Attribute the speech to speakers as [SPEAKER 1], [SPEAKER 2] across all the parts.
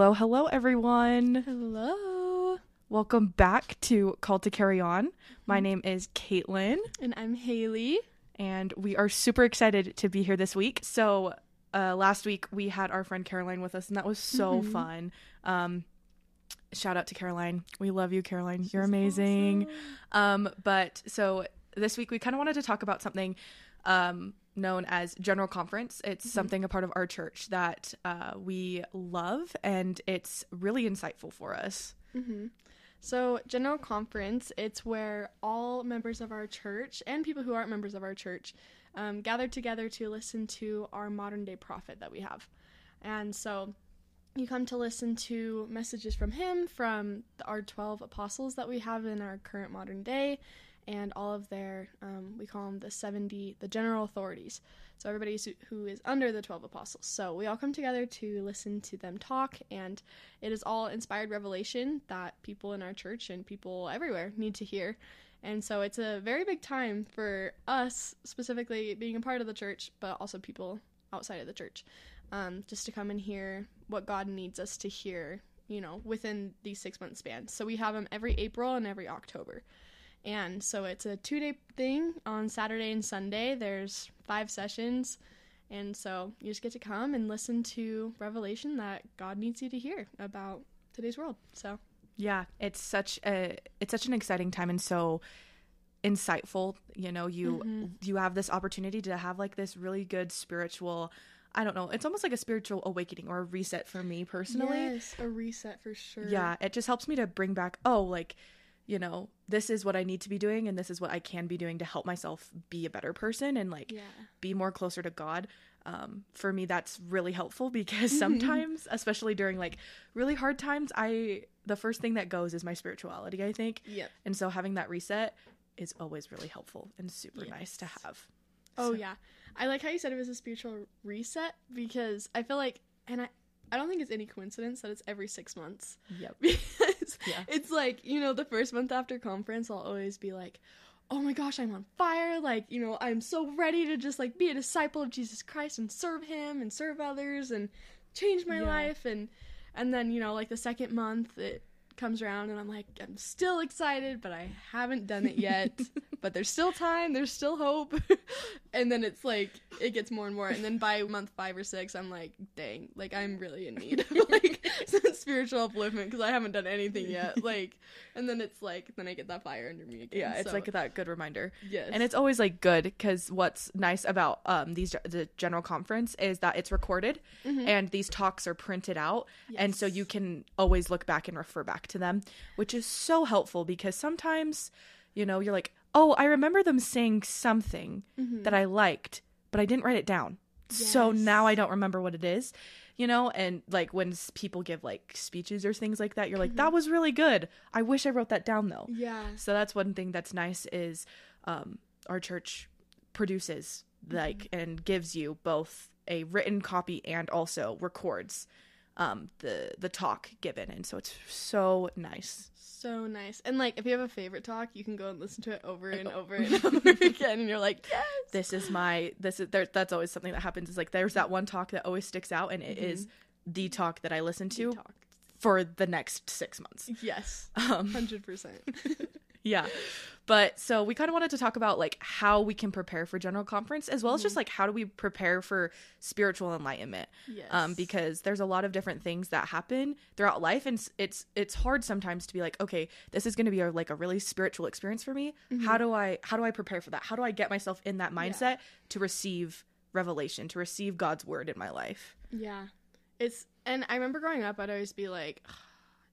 [SPEAKER 1] Hello, hello, everyone.
[SPEAKER 2] Hello.
[SPEAKER 1] Welcome back to Call to Carry On. My name is Caitlin,
[SPEAKER 2] And I'm Haley.
[SPEAKER 1] and we are super excited to be here this week. So, uh, last week we had our friend Caroline with us, and that was so
[SPEAKER 2] Mhm.
[SPEAKER 1] fun. Um, shout out to Caroline. We love you, Caroline. You're amazing. Um, but so this week we kind of wanted to talk about something um, known as General Conference. It's
[SPEAKER 2] Mhm.
[SPEAKER 1] something a part of our church that uh, we love, and it's really insightful for us.
[SPEAKER 2] hmm So, General Conference, it's where all members of our church and people who aren't members of our church um, gather together to listen to our modern day prophet that we have. And so, you come to listen to messages from him, from the, our 12 apostles that we have in our current modern day, and all of their, um, we call them the 70, the general authorities. So everybody who's- under the 12 apostles. So we all come together to listen to them talk, and it is all inspired revelation that people in our church and people everywhere need to hear. And so it's a very big time for us, specifically being a part of the church, but also people outside of the church, um, just to come and hear what God needs us to hear, you know, within these six month spans. So we have them every April and every October. And so it's a two day thing on Saturday and Sunday. There's five sessions. And so you just get to come and listen to revelation that God needs you to hear about today's world. So
[SPEAKER 1] Yeah, it's such a it's such an exciting time and so insightful. You know, you
[SPEAKER 2] Mhm.
[SPEAKER 1] you have this opportunity to have like this really good spiritual. I don't know. It's almost like a spiritual awakening or a reset for me personally.
[SPEAKER 2] yes, a reset for sure.
[SPEAKER 1] Yeah, it just helps me to bring back, oh, like, you know, this is what I need to be doing and this is what I can be doing to help myself be a better person and like
[SPEAKER 2] Yeah.
[SPEAKER 1] be more closer to God. Um, for me, that's really helpful because sometimes, especially during like really hard times, I the first thing that goes is my spirituality, I think.
[SPEAKER 2] Yep.
[SPEAKER 1] And so having that reset is always really helpful and super nice to have.
[SPEAKER 2] Oh
[SPEAKER 1] So-
[SPEAKER 2] yeah. I like how you said it was a spiritual reset because I feel like and I I don't think it's any coincidence that it's every 6 months.
[SPEAKER 1] Yep.
[SPEAKER 2] because
[SPEAKER 1] Yeah.
[SPEAKER 2] it's like you know the first month after conference i'll always be like oh my gosh i'm on fire like you know i'm so ready to just like be a disciple of jesus christ and serve him and serve others and change my
[SPEAKER 1] Yeah.
[SPEAKER 2] life and and then you know like the second month it comes around and i'm like i'm still excited but i haven't done it yet. But there's still time there's still hope. And then it's like it gets more and more. And then by month five or six i'm like dang like i'm really in need of like spiritual upliftment because i haven't done anything yet like and then it's like then i get that fire under me again
[SPEAKER 1] Yeah, it's
[SPEAKER 2] so,
[SPEAKER 1] like that good reminder.
[SPEAKER 2] yes.
[SPEAKER 1] And it's always like good because what's nice about um these the general conference is that it's recorded
[SPEAKER 2] Mhm.
[SPEAKER 1] and these talks are printed out. And so you can always look back and refer back to them, which is so helpful because sometimes you know you're like, "Oh, I remember them saying something
[SPEAKER 2] Mhm.
[SPEAKER 1] that I liked, but I didn't write it down." So now I don't remember what it is. You know, and like when people give like speeches or things like that, you're like,
[SPEAKER 2] Mhm.
[SPEAKER 1] "That was really good. I wish I wrote that down though."
[SPEAKER 2] yeah
[SPEAKER 1] So that's one thing that's nice is um, our church produces like and gives you both a written copy and also records um, the the talk given, and so it's so nice.
[SPEAKER 2] so nice and like if you have a favorite talk you can go and listen to it over and over and over again and you're like yes
[SPEAKER 1] This is my this is there. That's always something that happens. Is like there's that one talk that always sticks out, and it is the talk that I listen to for the next six months.
[SPEAKER 2] yes
[SPEAKER 1] Um,
[SPEAKER 2] 100%
[SPEAKER 1] Yeah. But so we kind of wanted to talk about like how we can prepare for general conference as well as just like how do we prepare for spiritual enlightenment.
[SPEAKER 2] Yes.
[SPEAKER 1] Um because there's a lot of different things that happen throughout life and it's it's hard sometimes to be like okay this is going to be a, like a really spiritual experience for me. How do I how do I prepare for that? How do I get myself in that mindset to receive revelation to receive God's word in my life?
[SPEAKER 2] Yeah. It's and I remember growing up I'd always be like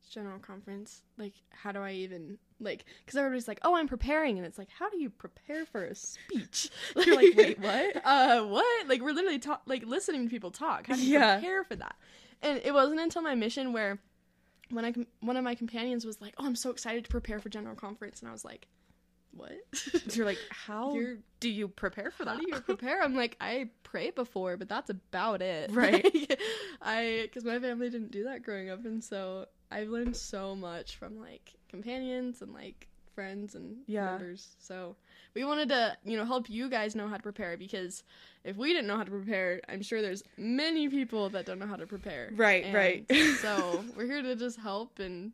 [SPEAKER 2] general conference like how do I even like cuz everybody's like oh I'm preparing and it's like how do you prepare for a speech
[SPEAKER 1] You're like, "Wait, what?"
[SPEAKER 2] uh what like we're literally ta- like listening to people talk how do you
[SPEAKER 1] Yeah.
[SPEAKER 2] prepare for that and it wasn't until my mission where when I com- one of my companions was like oh I'm so excited to prepare for general conference and I was like what
[SPEAKER 1] you're like how
[SPEAKER 2] You're-
[SPEAKER 1] do you prepare for
[SPEAKER 2] how
[SPEAKER 1] that
[SPEAKER 2] do you prepare? I'm like, I pray before, but that's about it.
[SPEAKER 1] Right.
[SPEAKER 2] Like, I, because my family didn't do that growing up, and so I've learned so much from like companions and like friends and
[SPEAKER 1] Yeah.
[SPEAKER 2] members. So we wanted to, you know, help you guys know how to prepare because if we didn't know how to prepare, I'm sure there's many people that don't know how to prepare.
[SPEAKER 1] Right,
[SPEAKER 2] And
[SPEAKER 1] right.
[SPEAKER 2] so we're here to just help and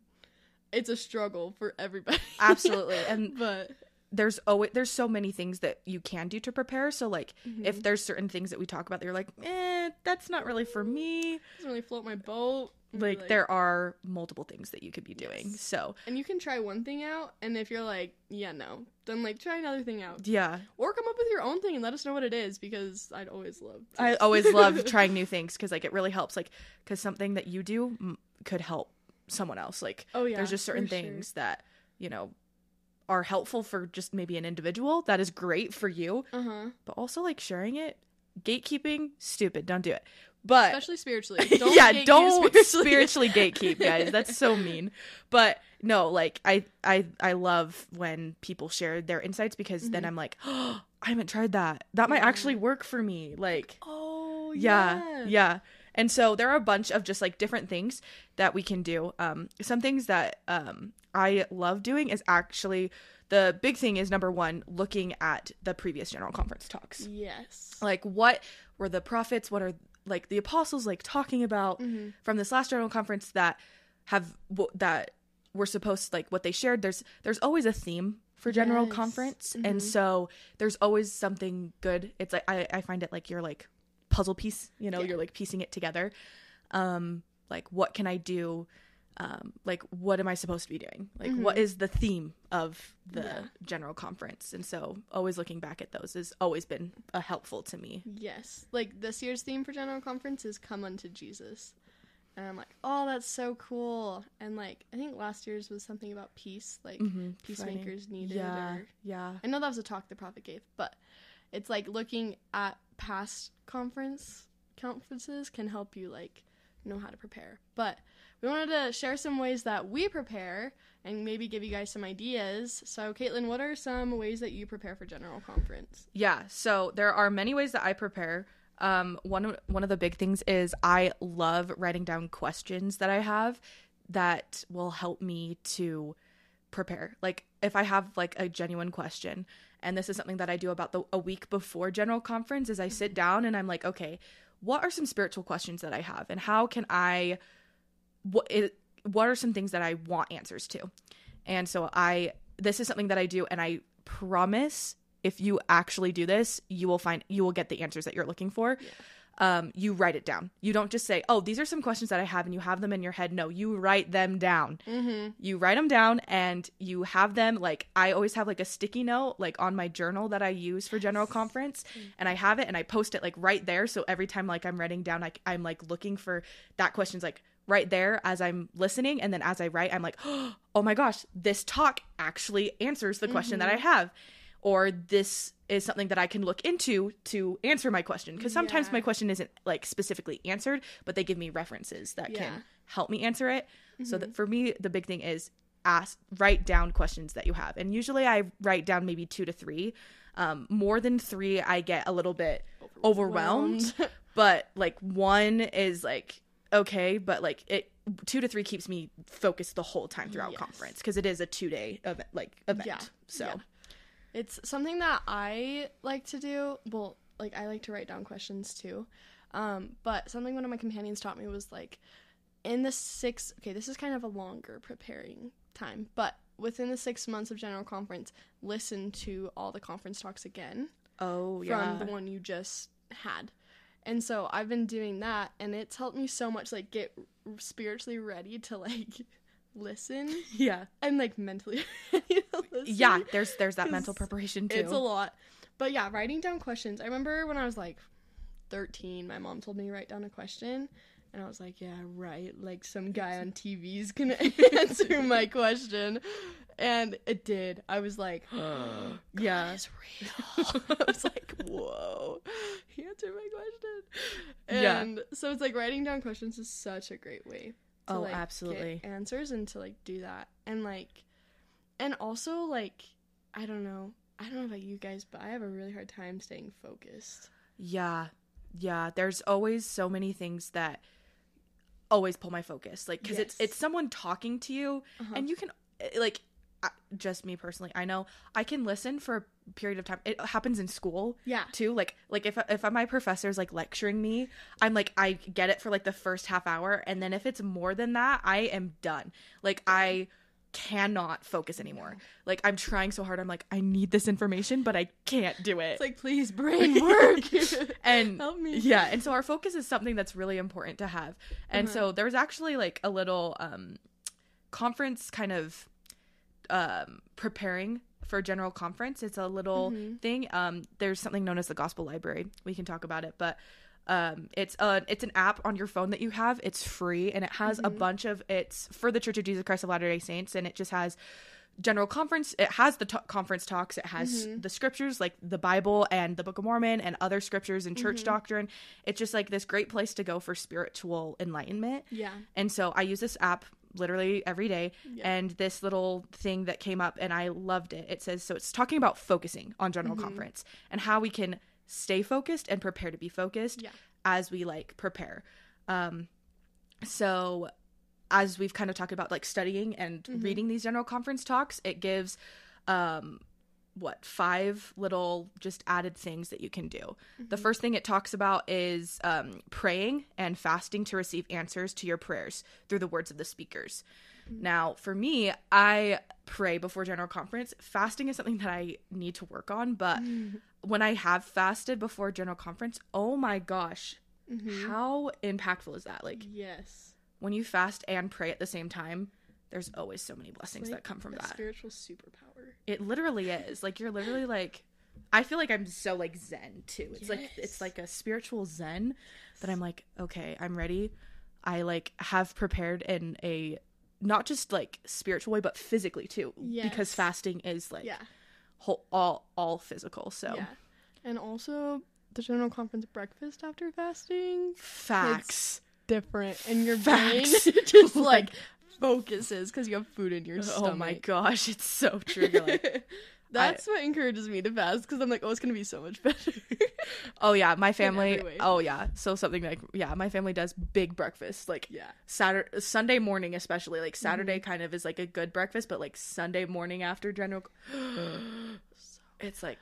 [SPEAKER 2] it's a struggle for everybody.
[SPEAKER 1] Absolutely. And
[SPEAKER 2] but
[SPEAKER 1] there's always there's so many things that you can do to prepare. So like
[SPEAKER 2] Mm-hmm.
[SPEAKER 1] if there's certain things that we talk about that you're like, eh, that's not really for me.
[SPEAKER 2] doesn't really float my boat. Be
[SPEAKER 1] Like, there are multiple things that you could be doing.
[SPEAKER 2] Yes.
[SPEAKER 1] So
[SPEAKER 2] and you can try one thing out, and if you're like, yeah, no, then like try another thing out,
[SPEAKER 1] yeah.
[SPEAKER 2] or come up with your own thing and let us know what it is because I'd always love. to-
[SPEAKER 1] I always love trying new things because like it really helps like because something that you do m- could help someone else like
[SPEAKER 2] Oh yeah,
[SPEAKER 1] there's just certain
[SPEAKER 2] for sure.
[SPEAKER 1] things that you know are helpful for just maybe an individual that is great for you
[SPEAKER 2] Uh huh.
[SPEAKER 1] but also like sharing it gatekeeping stupid don't do it but
[SPEAKER 2] Especially spiritually.
[SPEAKER 1] yeah
[SPEAKER 2] gatekeep
[SPEAKER 1] don't spiritually gatekeep guys that's so mean but no like i i i love when people share their insights because then i'm like oh, i haven't tried that that might
[SPEAKER 2] Mm-hmm. Yeah.
[SPEAKER 1] actually work for me like
[SPEAKER 2] oh
[SPEAKER 1] yeah yeah and so there are a bunch of just like different things that we can do um some things that um i love doing is actually the big thing is number one looking at the previous general conference talks
[SPEAKER 2] Yes.
[SPEAKER 1] like what were the prophets what are like the apostles like talking about
[SPEAKER 2] Mhm.
[SPEAKER 1] from this last general conference that have that were supposed like what they shared there's there's always a theme for general
[SPEAKER 2] Yes.
[SPEAKER 1] conference
[SPEAKER 2] Mhm.
[SPEAKER 1] and so there's always something good it's like i i find it like you're like puzzle piece you know
[SPEAKER 2] Yeah.
[SPEAKER 1] you're like piecing it together um like what can i do um like what am i supposed to be doing like what
[SPEAKER 2] Mhm.
[SPEAKER 1] is the theme of the
[SPEAKER 2] Yeah.
[SPEAKER 1] general conference and so always looking back at those has always been uh, helpful to me
[SPEAKER 2] Yes. Like this year's theme for General Conference is Come Unto Jesus. And I'm like, oh, that's so cool. And like, I think last year's was something about peace, like
[SPEAKER 1] mm-hmm.
[SPEAKER 2] peacemakers needed.
[SPEAKER 1] yeah
[SPEAKER 2] Or
[SPEAKER 1] yeah
[SPEAKER 2] I know that was a talk the prophet gave, but it's like looking at past conference conferences can help you like know how to prepare. But we wanted to share some ways that we prepare and maybe give you guys some ideas. So, Caitlin, what are some ways that you prepare for general conference?
[SPEAKER 1] Yeah, so there are many ways that I prepare. Um, one one of the big things is I love writing down questions that I have that will help me to prepare. Like if I have like a genuine question, and this is something that I do about the a week before general conference, is I sit mm-hmm. down and I'm like, okay, what are some spiritual questions that I have, and how can I, what it, what are some things that I want answers to, and so I this is something that I do, and I promise if you actually do this, you will find you will get the answers that you're looking for. Um, you write it down. You don't just say, "Oh, these are some questions that I have," and you have them in your head. No, you write them down.
[SPEAKER 2] Mm-hmm.
[SPEAKER 1] You write them down, and you have them. Like I always have like a sticky note, like on my journal that I use for general conference, and I have it, and I post it like right there. So every time like I'm writing down, like I'm like looking for that question's like right there as I'm listening, and then as I write, I'm like, "Oh my gosh, this talk actually answers the question that I have." or this is something that I can look into to answer my question. Because sometimes
[SPEAKER 2] Yeah.
[SPEAKER 1] my question isn't like specifically answered, but they give me references that
[SPEAKER 2] Yeah.
[SPEAKER 1] can help me answer it. So that for me, the big thing is ask, write down questions that you have, and usually I write down maybe two to three. Um, more than three, I get a little bit overwhelmed. but like one is like okay, but like it two to three keeps me focused the whole time throughout
[SPEAKER 2] Yes.
[SPEAKER 1] conference because it is a two day event like event.
[SPEAKER 2] Yeah.
[SPEAKER 1] So.
[SPEAKER 2] It's something that I like to do. Well, like I like to write down questions too. Um, but something one of my companions taught me was like in the six okay, this is kind of a longer preparing time, but within the six months of general conference, listen to all the conference talks again
[SPEAKER 1] Oh yeah.
[SPEAKER 2] from the one you just had. And so I've been doing that and it's helped me so much like get spiritually ready to like listen
[SPEAKER 1] yeah.
[SPEAKER 2] and like mentally listen.
[SPEAKER 1] Yeah, there's there's that mental preparation too.
[SPEAKER 2] It's a lot. But yeah, writing down questions. I remember when I was like 13, my mom told me to write down a question. And I was like, yeah, right. Like some guy on TV's gonna answer my question. And it did. I was like,
[SPEAKER 1] yeah.
[SPEAKER 2] it's real. I was like, whoa, he answered my question.
[SPEAKER 1] Yeah.
[SPEAKER 2] And so it's like writing down questions is such a great way to
[SPEAKER 1] Oh,
[SPEAKER 2] like
[SPEAKER 1] absolutely.
[SPEAKER 2] get answers and to like do that. And like and also like I don't know. I don't know about you guys, but I have a really hard time staying focused.
[SPEAKER 1] Yeah. Yeah, there's always so many things that always pull my focus. Like cuz it's
[SPEAKER 2] Yes.
[SPEAKER 1] it's someone talking to you
[SPEAKER 2] Uh-huh.
[SPEAKER 1] and you can eh, like just me personally. I know I can listen for a period of time. It happens in school
[SPEAKER 2] Yeah.
[SPEAKER 1] too. Like like if if my professor's like lecturing me, I'm like I get it for like the first half hour, and then if it's more than that, I am done. Like I cannot focus anymore. Like I'm trying so hard. I'm like I need this information, but I can't do it.
[SPEAKER 2] It's like, please, brain work.
[SPEAKER 1] and
[SPEAKER 2] Help me.
[SPEAKER 1] yeah and so our focus is something that's really important to have and
[SPEAKER 2] Uh-huh.
[SPEAKER 1] so there was actually like a little um conference kind of um preparing for general conference it's a little
[SPEAKER 2] Mm-hmm.
[SPEAKER 1] thing um there's something known as the gospel library we can talk about it but um it's a it's an app on your phone that you have it's free and it has
[SPEAKER 2] Mm-hmm.
[SPEAKER 1] a bunch of it's for the church of jesus christ of latter day saints and it just has general conference it has the t- conference talks it has
[SPEAKER 2] Mm-hmm.
[SPEAKER 1] the scriptures like the bible and the book of mormon and other scriptures and
[SPEAKER 2] Mm-hmm.
[SPEAKER 1] church doctrine it's just like this great place to go for spiritual enlightenment
[SPEAKER 2] yeah.
[SPEAKER 1] and so i use this app literally every day
[SPEAKER 2] Yeah.
[SPEAKER 1] and this little thing that came up and i loved it it says so it's talking about focusing on general
[SPEAKER 2] Mm-hmm.
[SPEAKER 1] conference and how we can stay focused and prepare to be focused
[SPEAKER 2] Yeah.
[SPEAKER 1] as we like prepare um so as we've kind of talked about like studying and
[SPEAKER 2] Mm-hmm.
[SPEAKER 1] reading these general conference talks it gives um what five little just added things that you can do
[SPEAKER 2] Mm-hmm.
[SPEAKER 1] the first thing it talks about is um, praying and fasting to receive answers to your prayers through the words of the speakers
[SPEAKER 2] Mm-hmm.
[SPEAKER 1] now for me i pray before general conference fasting is something that i need to work on but
[SPEAKER 2] Mm-hmm.
[SPEAKER 1] when i have fasted before general conference oh my gosh
[SPEAKER 2] Mm-hmm.
[SPEAKER 1] how impactful is that like
[SPEAKER 2] Yes.
[SPEAKER 1] when you fast and pray at the same time there's always so many blessings
[SPEAKER 2] Like
[SPEAKER 1] that come from
[SPEAKER 2] a
[SPEAKER 1] that.
[SPEAKER 2] Spiritual superpower.
[SPEAKER 1] it literally is. Like you're literally like i feel like i'm so like zen too. It's like it's like a spiritual zen that i'm like okay i'm ready. I like have prepared in a not just like spiritual way but physically too because fasting is like
[SPEAKER 2] Yeah.
[SPEAKER 1] whole, all all physical so.
[SPEAKER 2] Yeah. And also the general conference breakfast after fasting.
[SPEAKER 1] Facts.
[SPEAKER 2] Different. And your
[SPEAKER 1] Facts.
[SPEAKER 2] brain just like focuses because you have food in your stomach.
[SPEAKER 1] oh my gosh it's so true like
[SPEAKER 2] That's what encourages me to fast because I'm like, oh, it's gonna be so much better.
[SPEAKER 1] oh yeah my family oh yeah so something like yeah my family does big breakfast like
[SPEAKER 2] yeah.
[SPEAKER 1] Saturday Sunday morning especially like Saturday
[SPEAKER 2] Mm-hmm.
[SPEAKER 1] kind of is like a good breakfast but like Sunday morning after general it's like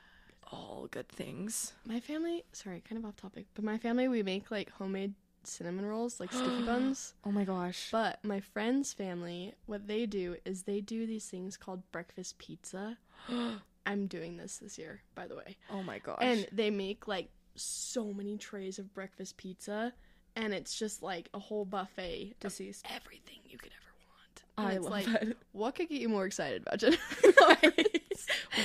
[SPEAKER 1] all good things.
[SPEAKER 2] My family, sorry, kind of off topic, but my family we make like homemade cinnamon rolls, like sticky buns.
[SPEAKER 1] Oh my gosh.
[SPEAKER 2] But my friend's family, what they do is they do these things called breakfast pizza. I'm doing this this year, by the way.
[SPEAKER 1] Oh my gosh.
[SPEAKER 2] And they make like so many trays of breakfast pizza, and it's just like a whole buffet of
[SPEAKER 1] deceased.
[SPEAKER 2] everything you could ever want. And
[SPEAKER 1] I
[SPEAKER 2] it's
[SPEAKER 1] love
[SPEAKER 2] like,
[SPEAKER 1] that.
[SPEAKER 2] what could get you more excited about Jennifer?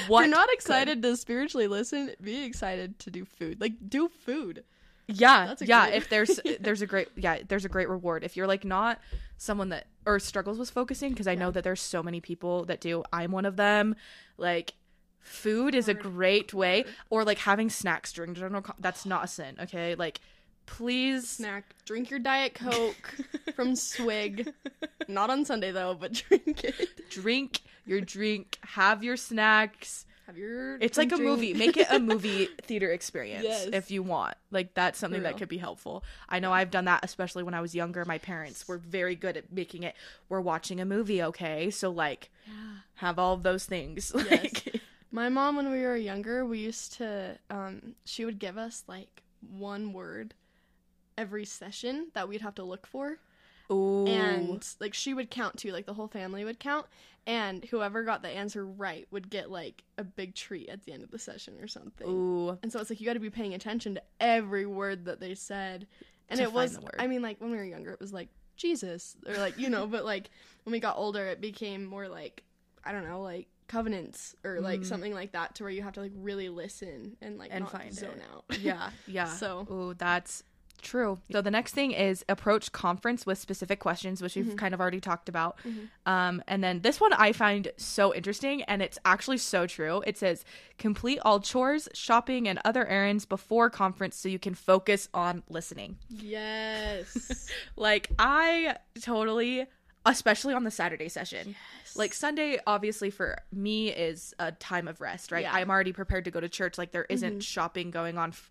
[SPEAKER 1] What
[SPEAKER 2] If you're not
[SPEAKER 1] could?
[SPEAKER 2] excited to spiritually listen, be excited to do food. Like do food.
[SPEAKER 1] Yeah, yeah.
[SPEAKER 2] great-
[SPEAKER 1] If there's there's a great yeah there's a great reward if you're like not someone that or struggles with focusing because I know that there's so many people that do. I'm one of them. Like food is a great way or like having snacks during general. Con- that's not a sin. Okay, like please.
[SPEAKER 2] Snack. Drink your diet coke from Swig. Not on Sunday though, but drink it.
[SPEAKER 1] drink your drink. Have your snacks.
[SPEAKER 2] Have your.
[SPEAKER 1] It's like a
[SPEAKER 2] drink.
[SPEAKER 1] movie. Make it a movie theater experience
[SPEAKER 2] Yes.
[SPEAKER 1] if you want. Like that's something that could be helpful. I know I've done that especially when I was younger. My parents were very good at making it we're watching a movie, okay? So like have all of those things.
[SPEAKER 2] Yes.
[SPEAKER 1] Like
[SPEAKER 2] My mom, when we were younger, we used to. Um, she would give us like one word every session that we'd have to look for.
[SPEAKER 1] Ooh.
[SPEAKER 2] and like she would count too like the whole family would count and whoever got the answer right would get like a big treat at the end of the session or something
[SPEAKER 1] Ooh.
[SPEAKER 2] and so it's like you got to be paying attention to every word that they said and it was i mean like when we were younger it was like jesus or like you know but like when we got older it became more like i don't know like covenants or like
[SPEAKER 1] Mm.
[SPEAKER 2] something like that to where you have to like really listen and like
[SPEAKER 1] And
[SPEAKER 2] not
[SPEAKER 1] find
[SPEAKER 2] zone
[SPEAKER 1] it.
[SPEAKER 2] out
[SPEAKER 1] Yeah, yeah.
[SPEAKER 2] So-
[SPEAKER 1] Ooh, that's true. So the next thing is approach conference with specific questions, which we've
[SPEAKER 2] Mm-hmm.
[SPEAKER 1] kind of already talked about. Um, and then this one I find so interesting, and it's actually so true. It says complete all chores, shopping, and other errands before conference so you can focus on listening.
[SPEAKER 2] yes
[SPEAKER 1] Like I totally, especially on the Saturday session. Like Sunday, obviously for me is a time of rest, right?
[SPEAKER 2] Yeah.
[SPEAKER 1] I'm already prepared to go to church. Like there isn't shopping going on, f-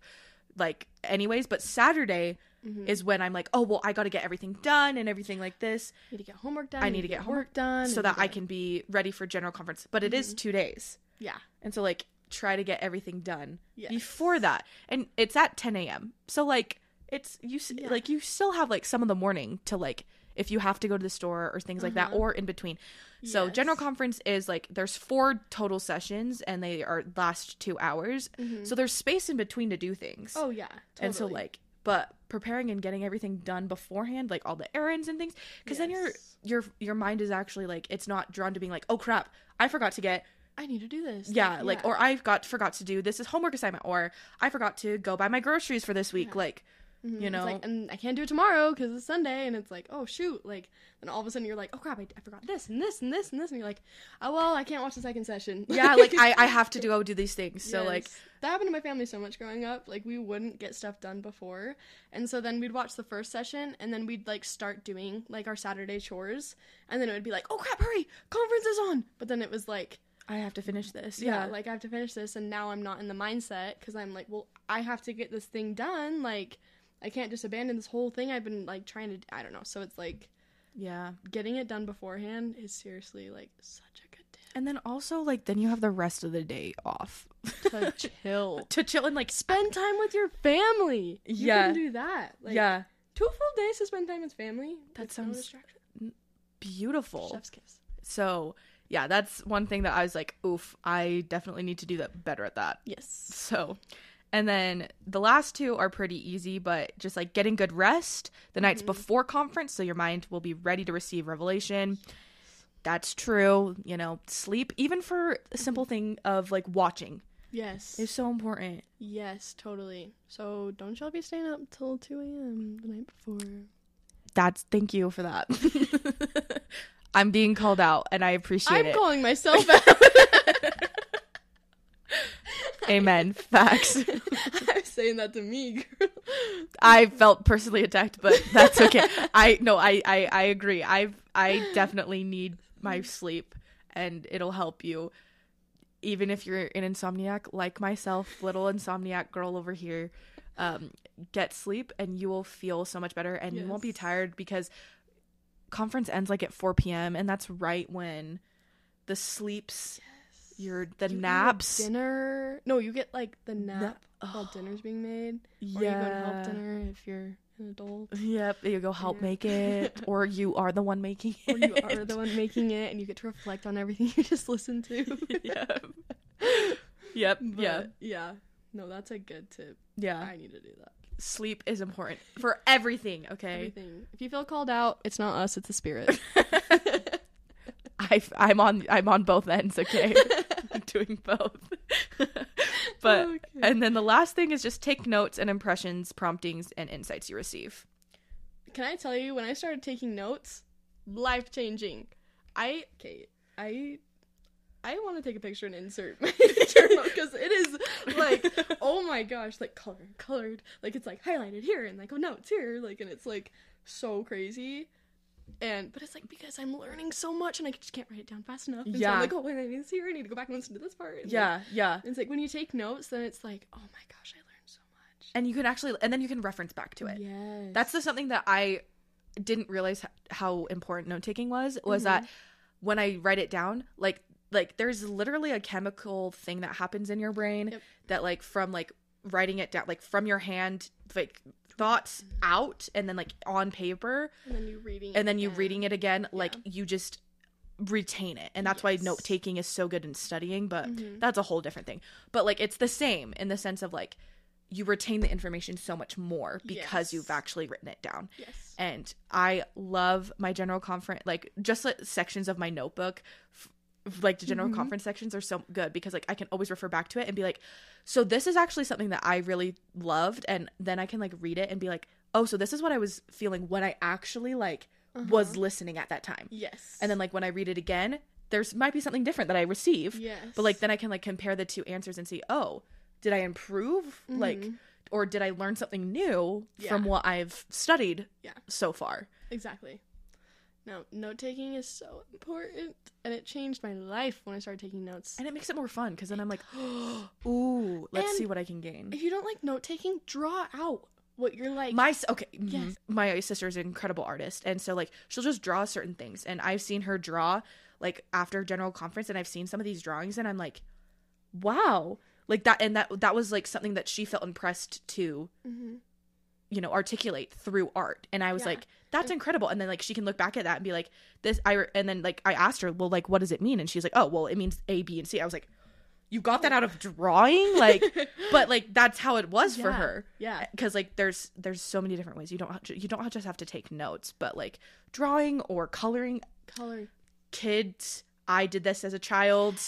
[SPEAKER 1] like anyways. But Saturday,
[SPEAKER 2] Mhm.
[SPEAKER 1] is when I'm like, oh well, I got to get everything done and everything like this,
[SPEAKER 2] You need to get homework done.
[SPEAKER 1] I need to get
[SPEAKER 2] homework done,
[SPEAKER 1] so that
[SPEAKER 2] you
[SPEAKER 1] I can be ready for general conference. But it is two days,
[SPEAKER 2] Yeah.
[SPEAKER 1] and so like try to get everything done
[SPEAKER 2] Yes.
[SPEAKER 1] before that, and it's at 10 a.m. So like it's you
[SPEAKER 2] Yeah.
[SPEAKER 1] like you still have like some of the morning to like if you have to go to the store or things like that
[SPEAKER 2] Uh-huh.
[SPEAKER 1] or in between. So general conference is like there's four total sessions and they are last two hours. So there's space in between to do things.
[SPEAKER 2] Oh yeah.
[SPEAKER 1] and so like but preparing and getting everything done beforehand like all the errands and things because then your
[SPEAKER 2] Yes.
[SPEAKER 1] your your mind is actually like it's not drawn to being like oh crap i forgot to get
[SPEAKER 2] I need to do this.
[SPEAKER 1] yeah like or I've got forgot to do this is homework assignment or i forgot to go buy my groceries for this week
[SPEAKER 2] Yeah.
[SPEAKER 1] like
[SPEAKER 2] Mhm.
[SPEAKER 1] you
[SPEAKER 2] It's
[SPEAKER 1] know
[SPEAKER 2] like, and I can't do it tomorrow because it's Sunday, and it's like, oh shoot, like, then all of a sudden you're like, oh crap, I, I forgot this and this and this and this, and you're like, oh well, I can't watch the second session.
[SPEAKER 1] yeah like i i have to do oh do these things so like
[SPEAKER 2] that happened to my family so much growing up. Like we wouldn't get stuff done before, and so then we'd watch the first session, and then we'd like start doing like our Saturday chores, and then it would be like, oh crap, hurry, conference is on. But then it was like,
[SPEAKER 1] i have to finish this
[SPEAKER 2] yeah,
[SPEAKER 1] yeah,
[SPEAKER 2] like I have to finish this, and now I'm not in the mindset because I'm like, well, I have to get this thing done. Like I can't just abandon this whole thing I've been like trying to. I don't know. So it's like
[SPEAKER 1] yeah
[SPEAKER 2] getting it done beforehand is seriously like such a good day.
[SPEAKER 1] and then also like then you have the rest of the day off
[SPEAKER 2] to chill.
[SPEAKER 1] to chill and like
[SPEAKER 2] Spend time with your family. You
[SPEAKER 1] Yeah.
[SPEAKER 2] can do that. Like,
[SPEAKER 1] yeah
[SPEAKER 2] Two full days to spend time with family.
[SPEAKER 1] That
[SPEAKER 2] no
[SPEAKER 1] sounds
[SPEAKER 2] distraction.
[SPEAKER 1] beautiful
[SPEAKER 2] Chef's kiss.
[SPEAKER 1] So yeah, that's one thing that I was like, oof, I definitely need to do that better at that.
[SPEAKER 2] Yes.
[SPEAKER 1] So and then the last two are pretty easy, but just like getting good rest the nights mm-hmm. before conference so your mind will be ready to receive revelation. That's true. You know, sleep, even for a mm-hmm. simple thing of like watching,
[SPEAKER 2] Yes.
[SPEAKER 1] is so important.
[SPEAKER 2] yes, totally. So don't y'all be staying up till 2 a.m. the night before.
[SPEAKER 1] That's thank you for that. I'm being called out and I appreciate it.
[SPEAKER 2] I'm calling myself out.
[SPEAKER 1] Amen. Facts.
[SPEAKER 2] I'm saying that to me, girl.
[SPEAKER 1] I felt personally attacked, but that's okay. I no, I, I I agree. I've I definitely need my sleep, and it'll help you, even if you're an insomniac like myself, little insomniac girl over here. Um, get sleep, and you will feel so much better, and you won't be tired because conference ends like at 4 p.m. and that's right when the sleeps, your the
[SPEAKER 2] You
[SPEAKER 1] naps.
[SPEAKER 2] dinner. No, you get like the nap
[SPEAKER 1] Nap.
[SPEAKER 2] while dinner's being made. Or
[SPEAKER 1] Yeah.
[SPEAKER 2] you go to help dinner if you're an adult.
[SPEAKER 1] Yep, you go help
[SPEAKER 2] Yeah.
[SPEAKER 1] make it, or you are the one making it.
[SPEAKER 2] Or you are the one making it and you get to reflect on everything you just listened to.
[SPEAKER 1] yep. Yep.
[SPEAKER 2] But,
[SPEAKER 1] yeah.
[SPEAKER 2] Yeah. No, that's a good tip.
[SPEAKER 1] Yeah.
[SPEAKER 2] I need to do that.
[SPEAKER 1] Sleep is important for everything. Okay.
[SPEAKER 2] Everything. If you feel called out, it's not us, it's the spirit.
[SPEAKER 1] I I'm on I'm on both ends. Okay. Doing both. but
[SPEAKER 2] Okay.
[SPEAKER 1] and then the last thing is just take notes and impressions, promptings, and insights you receive.
[SPEAKER 2] Can I tell you when I started taking notes, life changing. I okay, I I want to take a picture and insert my journal because it is like oh my gosh, like color colored, like it's like highlighted here and like oh notes here, like and it's like so crazy. And but it's like because I'm learning so much and I just can't write it down fast enough. And so
[SPEAKER 1] Yeah.
[SPEAKER 2] I'm like, oh wait, I need this here. I need to go back and listen to this part. And, like,
[SPEAKER 1] Yeah. Yeah.
[SPEAKER 2] it's like when you take notes, then it's like, oh my gosh, I learned so much.
[SPEAKER 1] And you can actually and then you can reference back to it.
[SPEAKER 2] Yes.
[SPEAKER 1] That's the something that I didn't realize how important note taking was was that
[SPEAKER 2] Mm-hmm.
[SPEAKER 1] when I write it down, like like there's literally a chemical thing that happens in your brain
[SPEAKER 2] Yep.
[SPEAKER 1] that like from like writing it down like from your hand like thoughts out and then like on paper
[SPEAKER 2] and then you reading
[SPEAKER 1] and then you
[SPEAKER 2] again.
[SPEAKER 1] reading it again like you just retain it and that's why note taking is so good in studying but
[SPEAKER 2] Mhm.
[SPEAKER 1] that's a whole different thing but like it's the same in the sense of like you retain the information so much more because
[SPEAKER 2] Yes.
[SPEAKER 1] you've actually written it down
[SPEAKER 2] Yes.
[SPEAKER 1] and I love my general conference like just like sections of my notebook f- like the general
[SPEAKER 2] Mhm.
[SPEAKER 1] conference sections are so good because like I can always refer back to it and be like so this is actually something that I really loved and then I can like read it and be like oh so this is what I was feeling when I actually like was
[SPEAKER 2] Uh-huh.
[SPEAKER 1] listening at that time
[SPEAKER 2] Yes.
[SPEAKER 1] and then like when I read it again there's might be something different that I receive
[SPEAKER 2] yes.
[SPEAKER 1] but like then I can like compare the two answers and see oh did I improve like
[SPEAKER 2] Mhm.
[SPEAKER 1] or did I learn something new from what I've studied
[SPEAKER 2] Yeah.
[SPEAKER 1] so far
[SPEAKER 2] exactly. No, note taking is so important, and it changed my life when I started taking notes.
[SPEAKER 1] and it makes it more fun because then I'm like, ooh, let's
[SPEAKER 2] And-
[SPEAKER 1] see what I can gain.
[SPEAKER 2] If you don't like note taking, draw out. what you're like.
[SPEAKER 1] my okay mhm.
[SPEAKER 2] Yes.
[SPEAKER 1] my sister is an incredible artist and so like she'll just draw certain things and i've seen her draw like after general conference and i've seen some of these drawings and i'm like wow like that and that that was like something that she felt impressed to
[SPEAKER 2] Mhm.
[SPEAKER 1] You know articulate through art. And i was
[SPEAKER 2] Yeah.
[SPEAKER 1] like that's incredible. And then like she can look back at that and be like this i and then like i asked her well like what does it mean? And she's like oh well it means a b and c. I was like you got that out of drawing? Like but like that's how it was for her.
[SPEAKER 2] Yeah.
[SPEAKER 1] Eh, because like there's there's so many different ways. You don't have to, you don't just have to take notes but like drawing or coloring
[SPEAKER 2] Color.
[SPEAKER 1] kids i did this as a child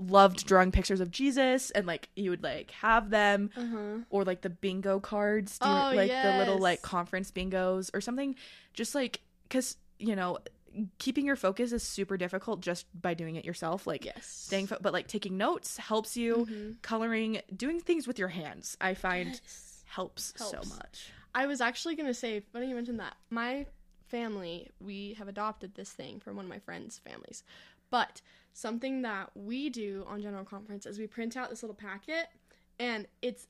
[SPEAKER 1] loved drawing pictures of jesus and like you would like have them
[SPEAKER 2] Uh huh.
[SPEAKER 1] or like the bingo cards do you,
[SPEAKER 2] Oh,
[SPEAKER 1] like the little like conference bingos or something just like because you know keeping your focus is super difficult just by doing it yourself like
[SPEAKER 2] Yes.
[SPEAKER 1] staying fo- but like taking notes helps you
[SPEAKER 2] Mhm.
[SPEAKER 1] coloring doing things with your hands i find
[SPEAKER 2] Yes.
[SPEAKER 1] helps, so much
[SPEAKER 2] I was actually gonna say, funny you mentioned that. My family, we have adopted this thing from one of my friends' families. But something that we do on General Conference is we print out this little packet, and it's.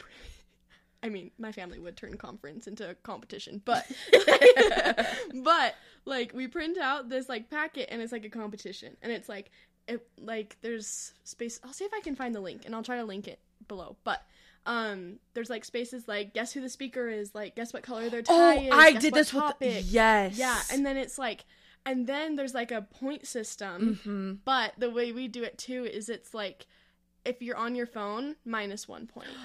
[SPEAKER 2] I mean, my family would turn conference into a competition, but but like we print out this like packet and it's like a competition and it's like it like there's space I'll see if I can find the link and I'll try to link it below. But um there's like spaces like guess who the speaker is, like guess what color their tie
[SPEAKER 1] oh
[SPEAKER 2] is.
[SPEAKER 1] i
[SPEAKER 2] guess
[SPEAKER 1] did
[SPEAKER 2] what
[SPEAKER 1] this with
[SPEAKER 2] topic.
[SPEAKER 1] yes
[SPEAKER 2] Yeah, and then it's like and then there's like a point system.
[SPEAKER 1] hmm
[SPEAKER 2] But the way we do it too is it's like if you're on your phone, minus one point.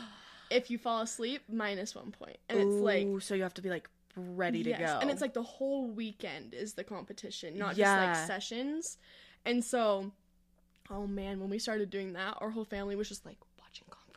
[SPEAKER 2] If you fall asleep, minus one point. And it's like
[SPEAKER 1] so you have to be like ready to
[SPEAKER 2] Yes,
[SPEAKER 1] go
[SPEAKER 2] And it's like the whole weekend is the competition, not just like sessions. And so, oh man, when we started doing that, our whole family was just like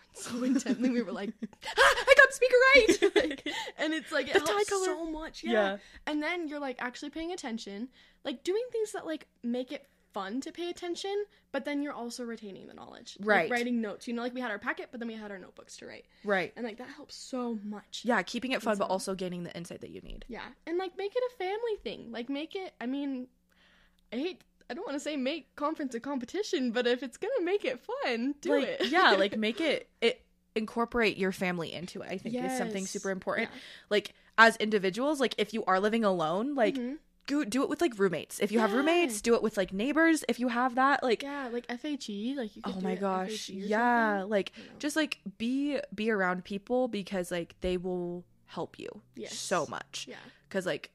[SPEAKER 2] so intently. we were like, ah, I got speaker right. Like, and it's like it
[SPEAKER 1] The
[SPEAKER 2] helps so much. Yeah.
[SPEAKER 1] Yeah.
[SPEAKER 2] And then you're like actually paying attention, like doing things that like make it fun to pay attention, but then you're also retaining the knowledge. Like,
[SPEAKER 1] Right.
[SPEAKER 2] writing notes. You know, like we had our packet, but then we had our notebooks to write.
[SPEAKER 1] right
[SPEAKER 2] And like that helps so much.
[SPEAKER 1] yeah keeping it fun but
[SPEAKER 2] so-
[SPEAKER 1] also gaining the insight that you need
[SPEAKER 2] Yeah, and like make it a family thing. Like make it. I mean, I hate. I don't want to say make conference a competition, but if it's gonna make it fun, do
[SPEAKER 1] like
[SPEAKER 2] it.
[SPEAKER 1] yeah like make it it incorporate your family into it i think is something super important
[SPEAKER 2] Yeah.
[SPEAKER 1] like as individuals like if you are living alone like
[SPEAKER 2] Mhm.
[SPEAKER 1] go, do it with like roommates if you have roommates do it with like neighbors if you have that like
[SPEAKER 2] yeah, like FHE, like
[SPEAKER 1] oh my gosh yeah
[SPEAKER 2] something.
[SPEAKER 1] like just like be be around people because like they will help you so much
[SPEAKER 2] Yeah.
[SPEAKER 1] because like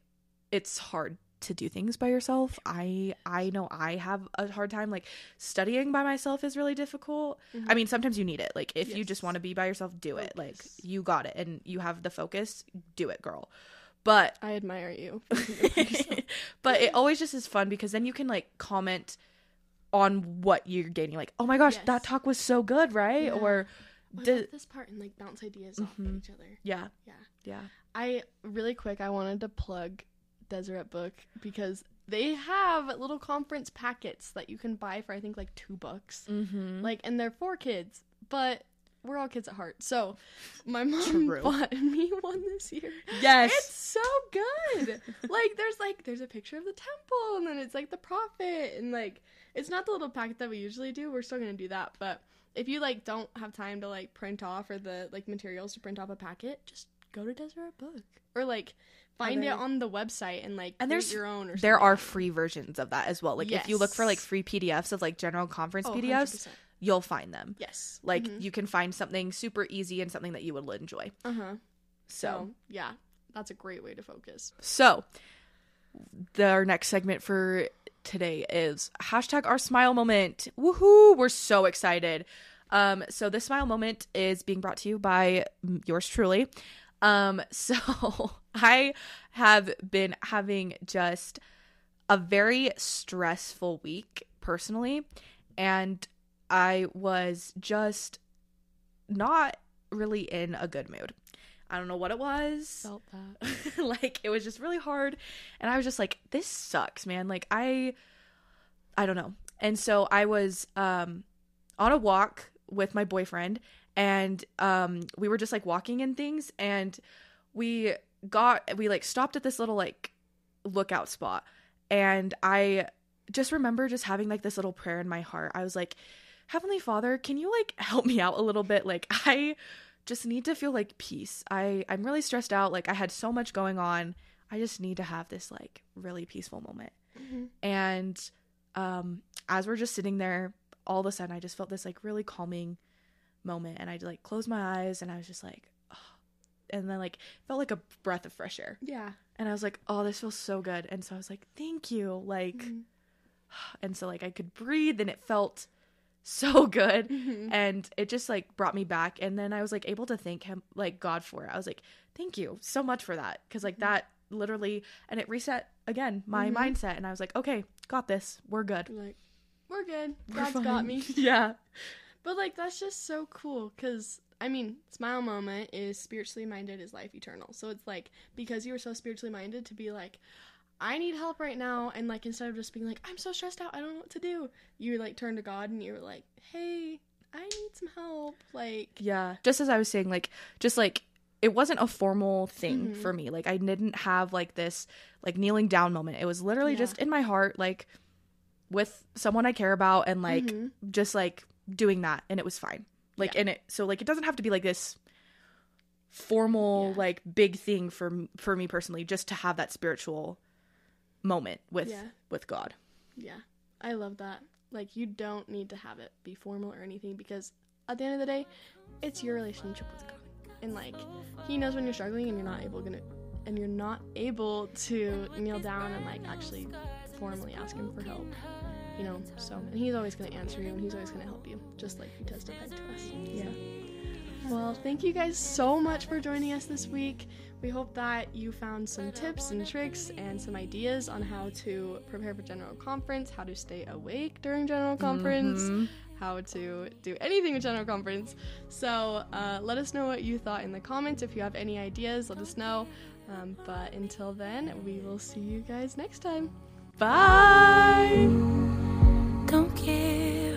[SPEAKER 1] it's hard to do things by yourself i i know i have a hard time like studying by myself is really difficult
[SPEAKER 2] Mhm.
[SPEAKER 1] i mean sometimes you need it like if you just want to be by yourself do it like you got it and you have the focus do it girl but
[SPEAKER 2] I admire you. for doing it by yourself.
[SPEAKER 1] but it always just is fun because then you can like comment on what you're gaining like oh my gosh
[SPEAKER 2] Yes.
[SPEAKER 1] that talk was so good right
[SPEAKER 2] Yeah.
[SPEAKER 1] or
[SPEAKER 2] love this part and like bounce ideas off of
[SPEAKER 1] Mhm.
[SPEAKER 2] each other.
[SPEAKER 1] yeah
[SPEAKER 2] Yeah.
[SPEAKER 1] yeah
[SPEAKER 2] I really quick I wanted to plug Deseret Book because they have little conference packets that you can buy for I think like two bucks.
[SPEAKER 1] mm-hmm.
[SPEAKER 2] Like and they're for kids, but we're all kids at heart. So my mom
[SPEAKER 1] True.
[SPEAKER 2] bought me one this year.
[SPEAKER 1] yes
[SPEAKER 2] It's so good. like there's like there's a picture of the temple and then it's like the prophet and like it's not the little packet that we usually do. We're still gonna do that, but if you like don't have time to like print off or the like materials to print off a packet, just go to Deseret Book or like find it on the website and like
[SPEAKER 1] And there's-
[SPEAKER 2] your own. Or
[SPEAKER 1] there are free versions of that as well like if you look for like free pdfs of like general conference
[SPEAKER 2] Oh,
[SPEAKER 1] pdfs
[SPEAKER 2] 100%.
[SPEAKER 1] you'll find them
[SPEAKER 2] Yes.
[SPEAKER 1] like
[SPEAKER 2] Mhm.
[SPEAKER 1] you can find something super easy and something that you will enjoy
[SPEAKER 2] uh huh.
[SPEAKER 1] so
[SPEAKER 2] So yeah, that's a great way to focus.
[SPEAKER 1] so the, our next segment for today is hashtag our smile moment woohoo we're so excited um so this smile moment is being brought to you by yours truly um so i have been having just a very stressful week personally and i was just not really in a good mood. I don't know what it was.
[SPEAKER 2] Felt that.
[SPEAKER 1] like it was just really hard and i was just like this sucks man. Like i i don't know. And so i was um on a walk with my boyfriend and um we were just like walking and things and we got we like stopped at this little like lookout spot and i just remember just having like this little prayer in my heart i was like heavenly father can you like help me out a little bit like i just need to feel like peace. I I'm really stressed out. Like I had so much going on. I just need to have this like really peaceful moment.
[SPEAKER 2] Mhm.
[SPEAKER 1] And um as we're just sitting there, all of a sudden I just felt this like really calming moment and I like closed my eyes and I was just like. And then like felt like a breath of fresh air.
[SPEAKER 2] Yeah.
[SPEAKER 1] And I was like, "Oh, this feels so good." And so I was like, "Thank you." Like
[SPEAKER 2] Mhm.
[SPEAKER 1] and so like I could breathe and it felt so good
[SPEAKER 2] Mhm.
[SPEAKER 1] and it just like brought me back and then i was like able to thank him like god for it i was like thank you so much for that because like
[SPEAKER 2] Mhm.
[SPEAKER 1] that literally and it reset again my
[SPEAKER 2] Mhm.
[SPEAKER 1] mindset and i was like okay got this we're good
[SPEAKER 2] like, we're good.
[SPEAKER 1] We're
[SPEAKER 2] God's got me.
[SPEAKER 1] yeah
[SPEAKER 2] But like that's just so cool because I mean, smile moment is spiritually minded is life eternal. So it's like because you were so spiritually minded to be like, I need help right now, and like instead of just being like, I'm so stressed out, I don't know what to do, you like turn to God and you were like, Hey, I need some help. Like,
[SPEAKER 1] yeah just as i was saying like just like it wasn't a formal thing
[SPEAKER 2] Mhm.
[SPEAKER 1] for me like i didn't have like this like kneeling down moment it was literally
[SPEAKER 2] Yeah.
[SPEAKER 1] just in my heart like with someone i care about and like
[SPEAKER 2] Mhm.
[SPEAKER 1] just like doing that and it was fine like
[SPEAKER 2] Yeah.
[SPEAKER 1] and it so like it doesn't have to be like this formal
[SPEAKER 2] Yeah.
[SPEAKER 1] like big thing for for me personally just to have that spiritual moment with
[SPEAKER 2] Yeah.
[SPEAKER 1] with god
[SPEAKER 2] Yeah, I love that. Like, you don't need to have it be formal or anything because at the end of the day, it's your relationship with God. And like, He knows when you're struggling and you're not able gonna, and you're not able to kneel down and like actually formally ask Him for help. You know, so and He's always gonna answer you and He's always gonna help you, just like He testified to us.
[SPEAKER 1] yeah
[SPEAKER 2] Well, thank you guys so much for joining us this week. We hope that you found some tips and tricks and some ideas on how to prepare for General Conference, how to stay awake during General Conference,
[SPEAKER 1] Mhm.
[SPEAKER 2] how to do anything with General Conference. So uh, let us know what you thought in the comments. If you have any ideas, let us know. Um, but until then, we will see you guys next time.
[SPEAKER 1] bye don't care.